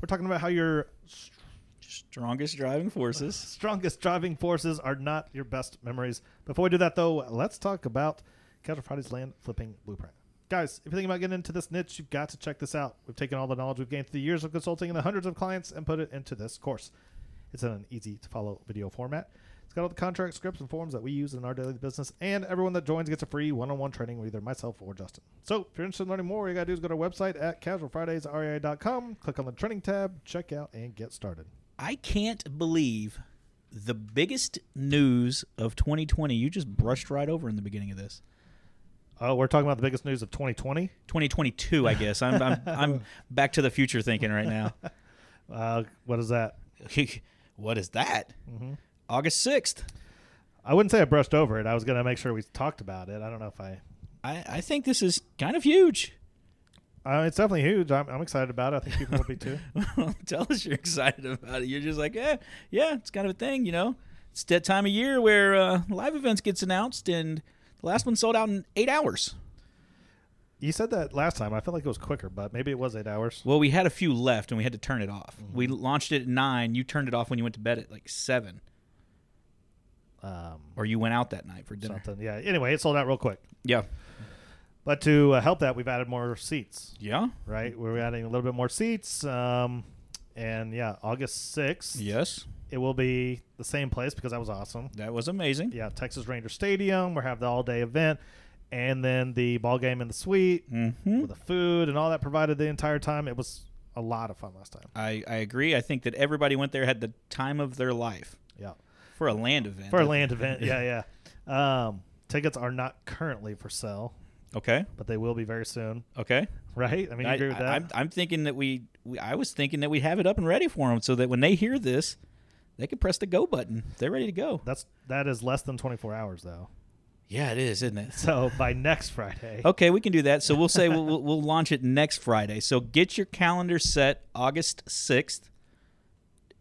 we're talking about how your Strongest driving forces. strongest driving forces are not your best memories. Before we do that, though, let's talk about Casual Fridays land flipping blueprint. Guys, if you're thinking about getting into this niche, you've got to check this out. We've taken all the knowledge we've gained through the years of consulting and the hundreds of clients and put it into this course. It's in an easy to follow video format. Got all the contract scripts and forms that we use in our daily business, and everyone that joins gets a free one-on-one training with either myself or Justin. So, if you're interested in learning more, all you gotta do is go to our website at casualfridaysrei.com, click on the training tab, check out, and get started. I can't believe the biggest news of 2020 you just brushed right over in the beginning of this. Oh, we're talking about the biggest news of 2020. 2022, I guess. I'm I'm, I'm back to the future thinking right now. Uh, what is that? what is that? Mm-hmm. August 6th. I wouldn't say I brushed over it. I was gonna make sure we talked about it. I don't know if I. I, I think this is kind of huge. Uh, it's definitely huge. I'm, I'm excited about it. I think people will be too. Tell us you're excited about it. You're just like, yeah, yeah, it's kind of a thing, you know. It's that time of year where uh, live events gets announced, and the last one sold out in eight hours. You said that last time. I felt like it was quicker, but maybe it was eight hours. Well, we had a few left, and we had to turn it off. Mm-hmm. We launched it at nine. You turned it off when you went to bed at like seven, Um, or you went out that night for dinner. something. Yeah. Anyway, it sold out real quick. Yeah, But to uh, help that, we've added more seats. yeah, Right. We're adding a little bit more seats. Um, and yeah, August sixth. yes, It will be the same place because that was awesome. that was amazing. Yeah, Texas Ranger Stadium. We'll have the all day event, and then the ball game in the suite Mm-hmm. with the food and all that provided the entire time. It was a lot of fun last time. I I agree. I think that everybody went there had the time of their life. For a land event. For a land event. Yeah, yeah. Um, tickets are not currently for sale, Okay, but they will be very soon. okay. Right? I mean, you I, agree with that? am I'm thinking that we, we I was thinking that we have it up and ready for them so that when they hear this, they can press the go button. They're ready to go. That's that is less than 24 hours though. Yeah, it is, isn't it? So by next Friday. Okay, we can do that. So we'll say we'll, we'll, we'll launch it next Friday. So get your calendar set August 6th.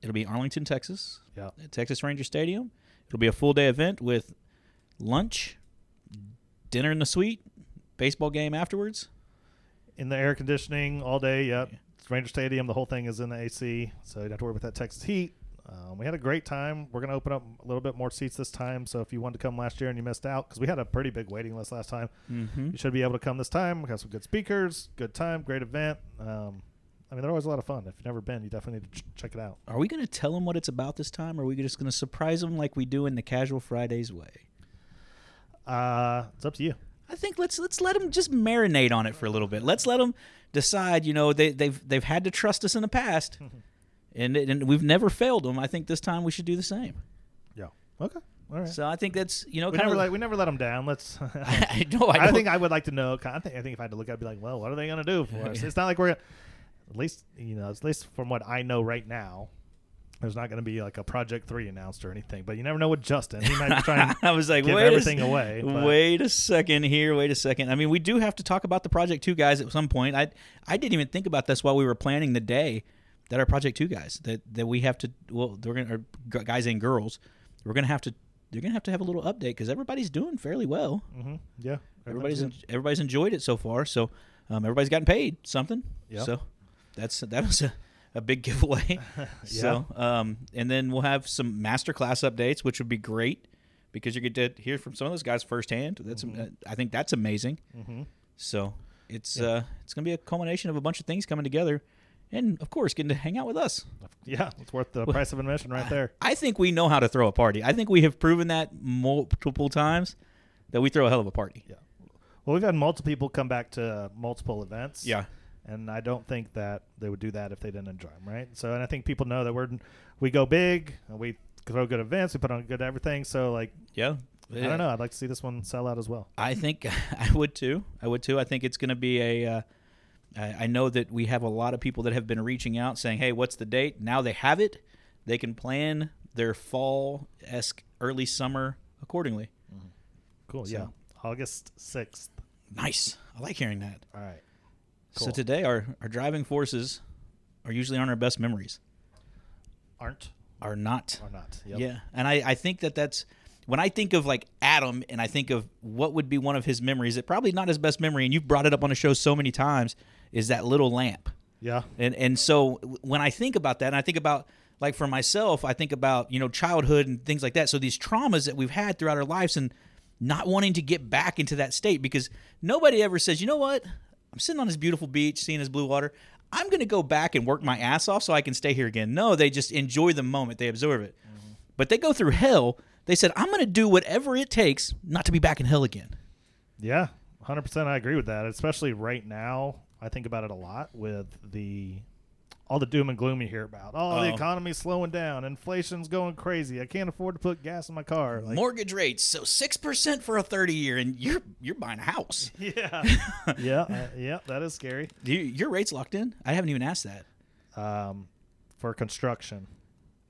It'll be Arlington, Texas, Yeah. at Texas Ranger Stadium. It'll be a full day event with lunch, dinner in the suite, baseball game afterwards. In the air conditioning all day. Yep. It's Ranger Stadium. The whole thing is in the AC, so you don't have to worry about that Texas heat. Um, we had a great time. We're going to open up a little bit more seats this time. So if you wanted to come last year and you missed out, because we had a pretty big waiting list last time, Mm-hmm. you should be able to come this time. We have some good speakers, good time, great event. Um, I mean, they're always a lot of fun. If you've never been, you definitely need to ch- check it out. Are we going to tell them what it's about this time, or are we just going to surprise them like we do in the Casual Fridays way? Uh, it's up to you. I think let's let's let them just marinate on it for a little bit. Let's let them decide. You know, they, they've they've had to trust us in the past, and and we've never failed them. I think this time we should do the same. Yeah. Okay. All right. So I think that's you know we kind never of let we never let them down. Let's. I know. I, I, think I would like to know. I think I think if I had to look, I'd be like, well, what are they going to do for us? It's not like we're, at least you know, at least from what I know right now, there's not going to be like a Project Three announced or anything. But you never know with Justin. He might be trying. I was like, give wait everything a, away, but- Wait a second here. Wait a second. I mean, we do have to talk about the Project Two guys at some point. I I didn't even think about this while we were planning the day that our Project Two guys that that we have to well they're gonna guys and girls we're gonna have to they're gonna have to have a little update because everybody's doing fairly well. hmm Yeah. Everybody's en- everybody's enjoyed it so far. So um, everybody's gotten paid something. Yep. So that's that was a, a big giveaway. So um, and then we'll have some masterclass updates, which would be great because you get to hear from some of those guys firsthand. That's uh, I think that's amazing. hmm So it's uh, it's gonna be a culmination of a bunch of things coming together, and of course getting to hang out with us. Yeah, it's worth the price of admission right there. I think we know how to throw a party. I think we have proven that multiple times that we throw a hell of a party. Yeah. Well, we've had multiple people come back to multiple events. Yeah. And I don't think that they would do that if they didn't enjoy them, right? So, and I think people know that we're we go big, and we throw good events, we put on good everything. So, like, Yeah. I don't know, I'd like to see this one sell out as well. I think I would too. I would too. I think it's going to be a uh, I, I know that we have a lot of people that have been reaching out saying, "Hey, what's the date?" Now they have it. They can plan their fall esque early summer accordingly. Cool. So- Yeah. August sixth. Nice. I like hearing that. All right. So today, our our driving forces are usually on our best memories. Aren't Are not. Are not? Yep. Yeah, and I, I think that that's when I think of like Adam and I think of what would be one of his memories. It probably not his best memory, and you've brought it up on the show so many times. Is that little lamp? Yeah. And and so when I think about that, and I think about like for myself, I think about you know childhood and things like that. So these traumas that we've had throughout our lives, and not wanting to get back into that state because nobody ever says, you know what, I'm sitting on this beautiful beach, seeing this blue water. I'm going to go back and work my ass off so I can stay here again. No, they just enjoy the moment, they absorb it. Mm-hmm. But they go through hell. They said, I'm going to do whatever it takes not to be back in hell again. Yeah. Hundred percent. I agree with that. Especially right now, I think about it a lot with the all the doom and gloom you hear about. Oh, the Oh. economy's slowing down. Inflation's going crazy. I can't afford to put gas in my car. Like, Mortgage rates, so six percent for a thirty year, and you're you're buying a house. yeah. yeah. uh, yeah. That is scary. Do you, your rates locked in? I haven't even asked that. Um, for construction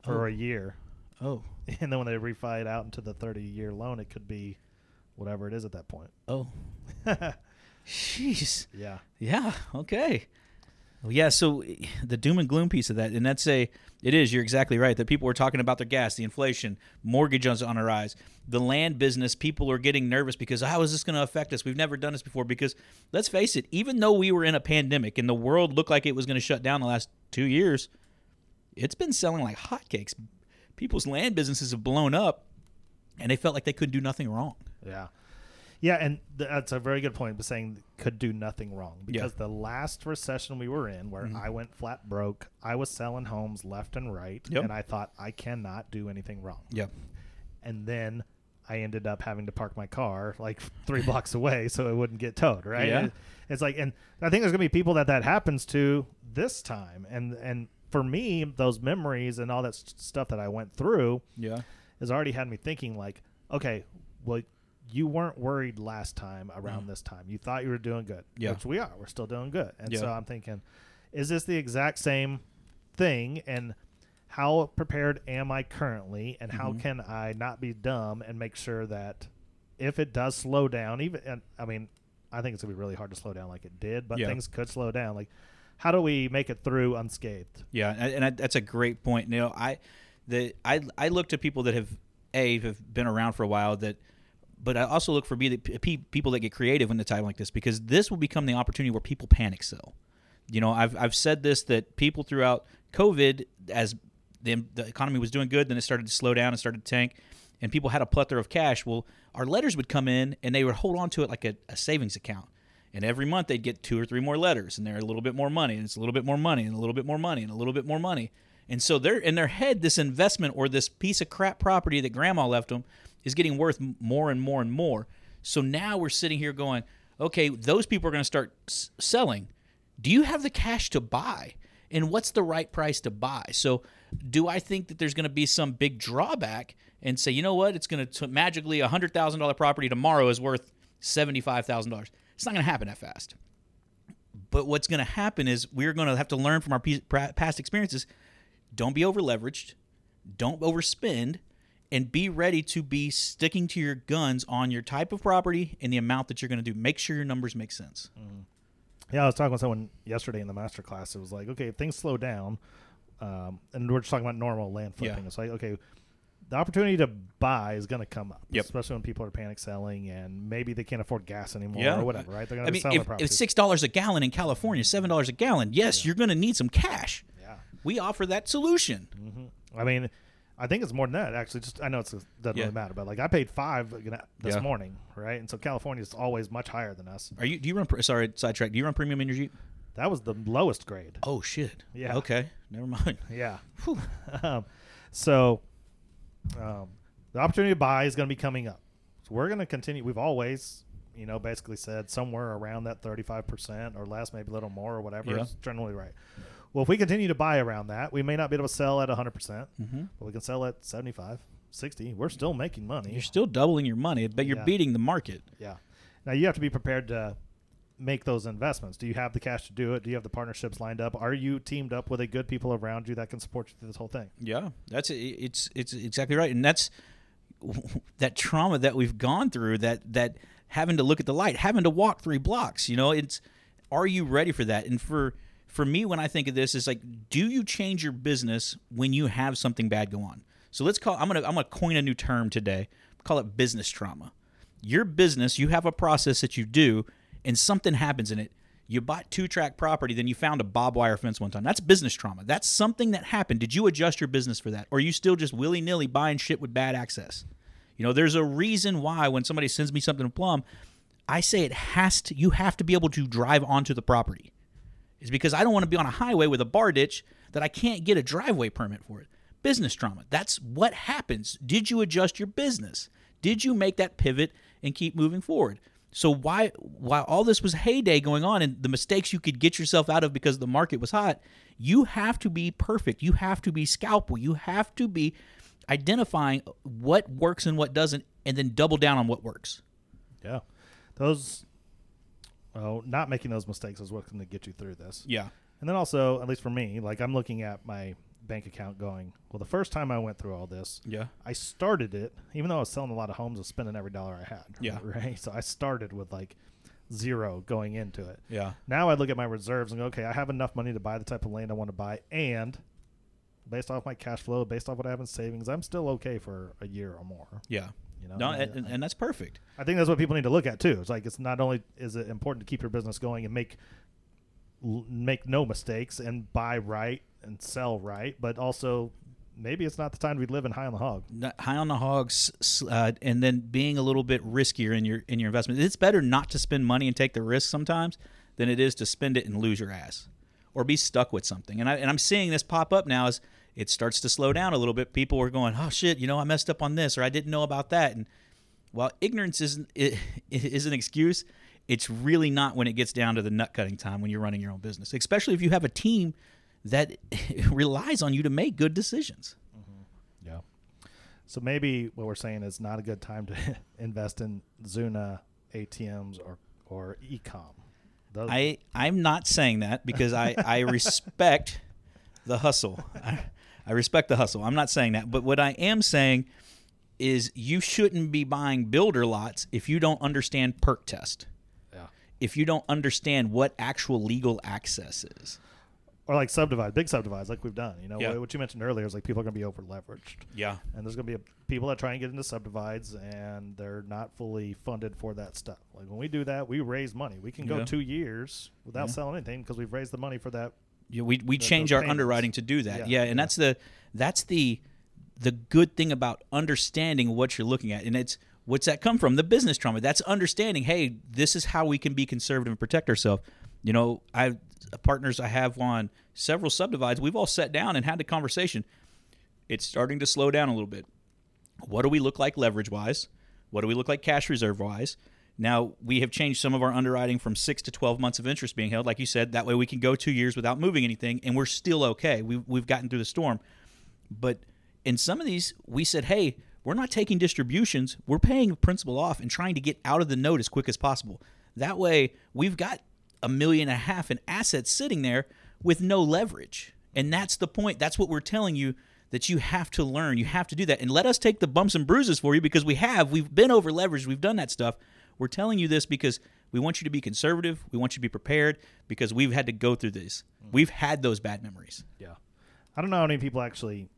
for Oh. a year, Oh, and then when they refi it out into the thirty-year loan, it could be whatever it is at that point. oh, jeez. Yeah. Yeah. Okay. Yeah. So eh, the doom and gloom piece of that, and that's a, it is. You're exactly right. That people were talking about their gas, the inflation, mortgage on on a rise, the land business. People are getting nervous because how is this going to affect us? We've never done this before. Because let's face it, even though we were in a pandemic and the world looked like it was going to shut down the last two years, it's been selling like hotcakes. People's land businesses have blown up, and they felt like they couldn't do nothing wrong. Yeah. Yeah, and th- that's a very good point. But saying could do nothing wrong because the last recession we were in, where Mm-hmm. I went flat broke, I was selling homes left and right, Yep. and I thought I cannot do anything wrong. Yeah. And then I ended up having to park my car like three blocks away so it wouldn't get towed. Right? Yeah. It- it's like, and I think there's gonna be people that that happens to this time, and and for me, those memories and all that s- stuff that I went through Yeah. has already had me thinking like, okay, well, you weren't worried last time around this time. You thought you were doing good. Yeah. which we are. We're still doing good. And so I'm thinking, is this the exact same thing? And how prepared am I currently? And how Mhm. can I not be dumb and make sure that if it does slow down, even and I mean, I think it's gonna be really hard to slow down like it did, but Yeah. things could slow down. Like, how do we make it through unscathed? Yeah, and, and I, that's a great point. You know, I the I I look to people that have a have been around for a while that, but I also look for be the pe- people that get creative in the time like this because this will become the opportunity where people panic sell. You know, I've I've said this that people throughout COVID as the the economy was doing good, then it started to slow down and started to tank, and people had a plethora of cash. Well, our letters would come in and they would hold on to it like a, a savings account. And every month they'd get two or three more letters, and they're a little bit more money, and it's a little bit more money, and a little bit more money, and a little bit more money. And so they're in their head, this investment or this piece of crap property that grandma left them is getting worth more and more and more. So now we're sitting here going, okay, those people are going to start s- selling. Do you have the cash to buy? And what's the right price to buy? So, do I think that there's going to be some big drawback and say, you know what, it's going to magically a hundred thousand dollar property tomorrow is worth seventy five thousand dollars? It's not going to happen that fast. But what's going to happen is we're going to have to learn from our past experiences. Don't be over leveraged. Don't overspend. And be ready to be sticking to your guns on your type of property and the amount that you're going to do. Make sure your numbers make sense. Yeah, I was talking with someone yesterday in the master class. It was like, okay, if things slow down, um, and we're just talking about normal land flipping. Yeah. It's like, okay, the opportunity to buy is going to come up, Yep. especially when people are panic selling and maybe they can't afford gas anymore Yeah. or whatever, right? They're going I to mean, sell if, if it's six dollars a gallon in California, seven dollars a gallon, yes, you're going to need some cash. yeah, We offer that solution. hmm I mean, I think it's more than that. Actually, just I know it's, it doesn't Yeah. really matter, but like I paid five this Yeah. morning, right? And so California is always much higher than us. Are you? Do you run? Sorry, sidetrack. Do you run premium in your Jeep? That was the lowest grade. Oh shit. Yeah. Okay. Never mind. Yeah. um, so um, the opportunity to buy is going to be coming up. So we're going to continue. We've always, you know, basically said somewhere around that 35% or less, maybe a little more or whatever Yeah. is generally right. Well, if we continue to buy around that, we may not be able to sell at 100%, percent Mhm. but we can sell at 75, 60. We're still making money. You're still doubling your money, but you're Yeah. beating the market. Yeah. Now you have to be prepared to make those investments? Do you have the cash to do it? Do you have the partnerships lined up? Are you teamed up with a good people around you that can support you through this whole thing? Yeah, that's it's it's exactly right, and that's that trauma that we've gone through. That that having to look at the light, having to walk three blocks. You know, it's are you ready for that? And for for me, when I think of this, is like, do you change your business when you have something bad go on? So let's call. I'm gonna I'm gonna coin a new term today. Call it business trauma. Your business, you have a process that you do, and something happens in it. You bought two track property, then you found a bob wire fence one time. That's business trauma. That's something that happened. Did you adjust your business for that? Or are you still just willy nilly buying shit with bad access? You know, there's a reason why when somebody sends me something to plumb, I say it has to, you have to be able to drive onto the property. Is because I don't want to be on a highway with a bar ditch that I can't get a driveway permit for it. Business trauma. That's what happens. Did you adjust your business? Did you make that pivot and keep moving forward? So why while all this was heyday going on and the mistakes you could get yourself out of because the market was hot, you have to be perfect. You have to be scalpel. You have to be identifying what works and what doesn't and then double down on what works. Yeah. Those well, not making those mistakes is what's going to get you through this. Yeah. And then also, at least for me, like I'm looking at my bank account going, well, the first time I went through all this, Yeah. I started it, even though I was selling a lot of homes, I was spending every dollar I had. Yeah. Right. So I started with like zero going into it. Yeah. Now I look at my reserves and go, okay, I have enough money to buy the type of land I want to buy. And based off my cash flow, based off what I have in savings, I'm still okay for a year or more. Yeah. You know, No, And and, and that's perfect. I think that's what people need to look at too. It's like it's not only is it important to keep your business going and make make no mistakes and buy right and sell right, but also maybe it's not the time to be living high on the hog. Not- high on the hogs, uh, and then being a little bit riskier in your in your investment. It's better not to spend money and take the risk sometimes than it is to spend it and lose your ass or be stuck with something. And I and I'm seeing this pop up now as it starts to slow down a little bit. People are going, "Oh shit, you know, I messed up on this or I didn't know about that." And while ignorance isn't is an excuse, it's really not when it gets down to the nut cutting time when you're running your own business, especially if you have a team that relies on you to make good decisions. Mm-hmm. Yeah. So maybe what we're saying is not a good time to invest in Zuna ATMs or or ecom. Those, I I'm not saying that because I I respect the hustle. I, I respect the hustle. I'm not saying that, but what I am saying is you shouldn't be buying builder lots if you don't understand perk test. yeah. If you don't understand what actual legal access is. Or like subdivide, big subdivides like we've done. You know, Yeah. what you mentioned earlier is like people are going to be over leveraged. Yeah. and there's going to be a, people that try and get into subdivides and they're not fully funded for that stuff like when we do that we raise money we can go Yeah. two years without Yeah. selling anything because we've raised the money for that Yeah, we we The- change our payments. underwriting to do that. Yeah, Yeah, and yeah. that's the that's the the good thing about understanding what you're looking at, and it's what's that come from? The business trauma. That's understanding. Hey, this is how we can be conservative and protect ourselves. You know, I partners I have on several subdivides. We've all sat down and had the conversation. It's starting to slow down a little bit. What do we look like leverage wise? What do we look like cash reserve wise? Now we have changed some of our underwriting from six to twelve months of interest being held, like you said. That way we can go two years without moving anything, and we're still okay. We've we've gotten through the storm. But in some of these, we said, hey, we're not taking distributions. We're paying principal off and trying to get out of the note as quick as possible. That way, we've got a million and a half in assets sitting there with no leverage. And that's the point. That's what we're telling you that you have to learn. You have to do that. And let us take the bumps and bruises for you because we have. We've been over leveraged. We've done that stuff. We're telling you this because we want you to be conservative. We want you to be prepared because we've had to go through this. We've had those bad memories. yeah i don't know how many people actually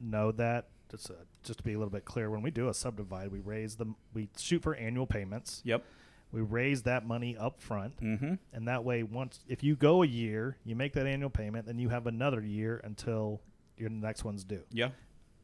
know that just uh, just to be a little bit clear when we do a subdivide we raise them we shoot for annual payments Yep. we raise that money up front Mm-hmm. and that way once if you go a year you make that annual payment then you have another year until your next one's due Yeah.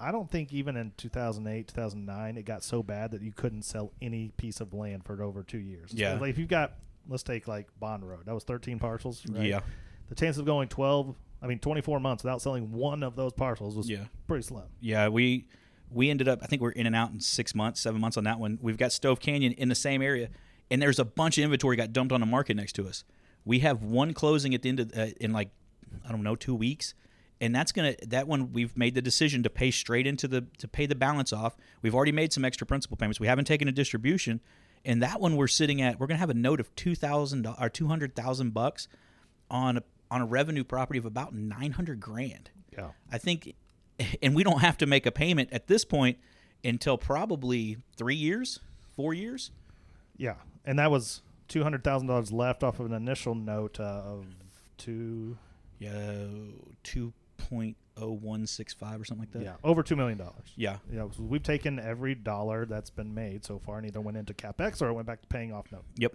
I don't think even in 2008, 2009, it got so bad that you couldn't sell any piece of land for over two years. Yeah. like if you've got, let's take like Bond Road, that was 13 parcels. Right? Yeah. The chance of going 12, I mean 24 months without selling one of those parcels was Yeah. pretty slim. Yeah, we we ended up. I think we're in and out in six months, seven months on that one. We've got Stove Canyon in the same area, and there's a bunch of inventory got dumped on the market next to us. We have one closing at the end of uh, in like I don't know two weeks, and that's gonna that one we've made the decision to pay straight into the to pay the balance off. We've already made some extra principal payments. We haven't taken a distribution, and that one we're sitting at. We're gonna have a note of two thousand or two hundred thousand bucks on a, on a revenue property of about nine hundred grand. Yeah. I think, and we don't have to make a payment at this point until probably three years, four years. Yeah. And that was two hundred thousand dollars left off of an initial note uh, of two. Yeah, two point oh one six five or something like that. Yeah, over two million dollars. Yeah. Yeah, so we've taken every dollar that's been made so far and either went into capex or it went back to paying off note. Yep.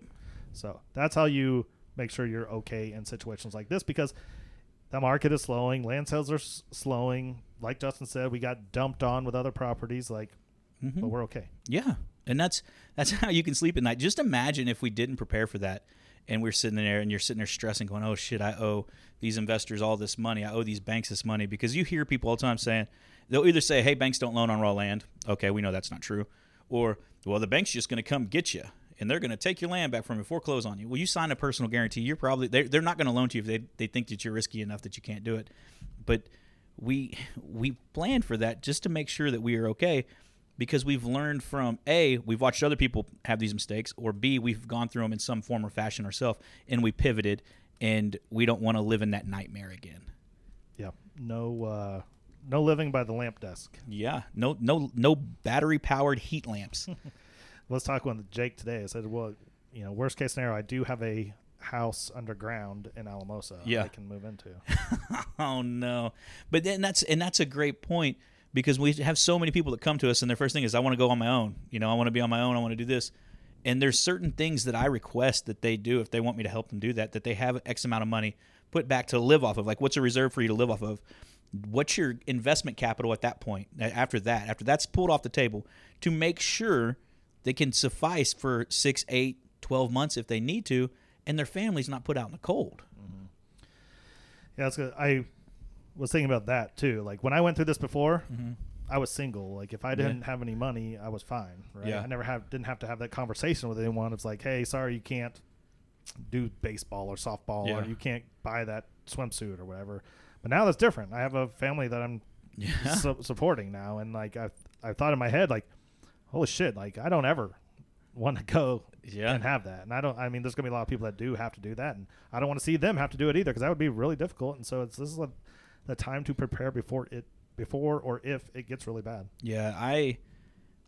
So that's how you make sure you're okay in situations like this because the market is slowing, land sales are s- slowing. Like Justin said, we got dumped on with other properties, like, Mhm. but we're okay. Yeah, and that's that's how you can sleep at night. Just imagine if we didn't prepare for that, and we're sitting there and you're sitting there stressing, going, "Oh shit, I owe these investors all this money. I owe these banks this money." Because you hear people all the time saying, they'll either say, "Hey, banks don't loan on raw land." Okay, we know that's not true, or "Well, the bank's just going to come get you." And they're going to take your land back from you, foreclose on you. Well, you sign a personal guarantee. You're probably they're, they're not going to loan to you if they, they think that you're risky enough that you can't do it. But we we planned for that just to make sure that we are okay because we've learned from a we've watched other people have these mistakes or b we've gone through them in some form or fashion ourselves and we pivoted and we don't want to live in that nightmare again Yeah, no, uh, no living by the lamp desk. yeah no no no battery powered heat lamps Let's talk with Jake today. I said, well, you know, worst case scenario, I do have a house underground in Alamosa Yeah. I can move into. oh no but then that's and that's a great point because we have so many people that come to us and their first thing is i want to go on my own. You know i want to be on my own. I want to do this. And there's certain things that i request that they do if they want me to help them do that that they have x amount of money put back to live off of. Like what's a reserve for you to live off of? What's your investment capital at that point after that? After that's pulled off the table to make sure they can suffice for six eight 12 months if they need to and their family's not put out in the cold. Mm-hmm. Yeah, that's good. I was thinking about that too. Like when I went through this before, Mm-hmm. I was single. Like if I didn't have any money, I was fine. Right. Yeah. I never have didn't have to have that conversation with anyone. It's like, hey, sorry, you can't do baseball or softball, Yeah. or you can't buy that swimsuit or whatever. But now that's different. I have a family that I'm yeah su- supporting now, and like I, I thought in my head, like, holy shit, like I don't ever want to go Yeah. and have that, and I don't. I mean, there's gonna be a lot of people that do have to do that, and I don't want to see them have to do it either because that would be really difficult. And so it's this is a, the time to prepare before it, before or if it gets really bad. Yeah, I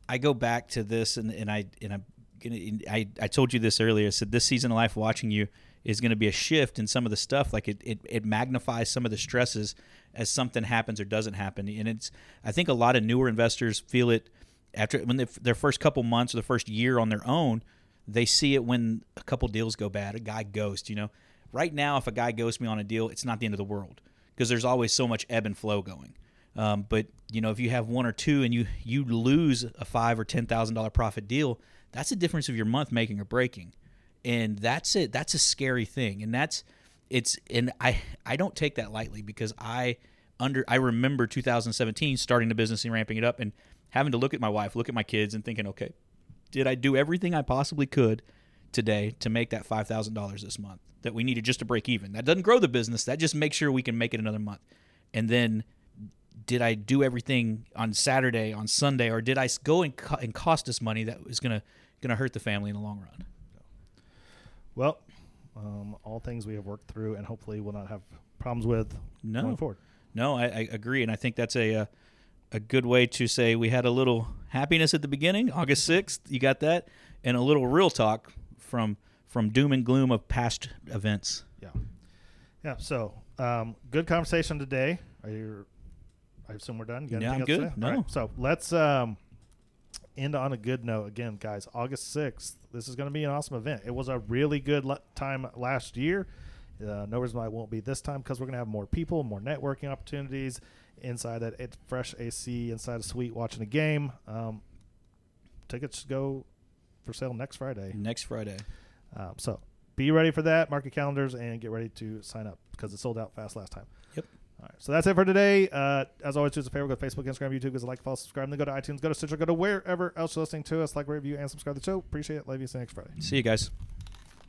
I go back to this and, and I and I'm gonna I, I told you this earlier. I said this season of life watching you is gonna be a shift in some of the stuff. Like it, it, it magnifies some of the stresses as something happens or doesn't happen. And it's I think a lot of newer investors feel it after when they, their first couple months or the first year on their own, they see it when a couple deals go bad, a guy ghosts, you know. Right now, if a guy ghosts me on a deal, it's not the end of the world because there's always so much ebb and flow going. Um, but you know, if you have one or two and you you lose a five or ten thousand dollar profit deal, that's the difference of your month making or breaking, and that's it. That's a scary thing, and that's it's and I I don't take that lightly because I under I remember 2017 starting the business and ramping it up and having to look at my wife, look at my kids, and thinking, okay, did I do everything I possibly could today to make that five thousand dollars this month that we needed just to break even? That doesn't grow the business. That just makes sure we can make it another month, and then did I do everything on Saturday, on Sunday, or did I go and, co- and cost us money that was gonna gonna hurt the family in the long run? Well, um, all things we have worked through, and hopefully will not have problems with No. going forward. No, I, I agree, and I think that's a, a a good way to say we had a little happiness at the beginning, August sixth. You got that, and a little real talk from from doom and gloom of past events. Yeah. Yeah. So, um, good conversation today. Are you? I assume we're done. You got Yeah, I'm else to good. say? No. Right, So let's um, end on a good note. Again, guys, August sixth. This is going to be an awesome event. It was a really good le- time last year. Uh, no reason why it won't be this time because we're going to have more people, more networking opportunities inside that it's fresh AC inside a suite watching a game. Um, tickets go for sale next Friday. Next Friday. Um, so be ready for that. Mark your calendars and get ready to sign up because it sold out fast last time. Yep. All right. So that's it for today. Uh, as always, do us a favor. Go to Facebook, Instagram, YouTube. Give us a like, follow, subscribe. And then go to iTunes, go to Stitcher, go to wherever else you're listening to us. Like, review, and subscribe to the show. Appreciate it. Love you. See you next Friday. See you guys.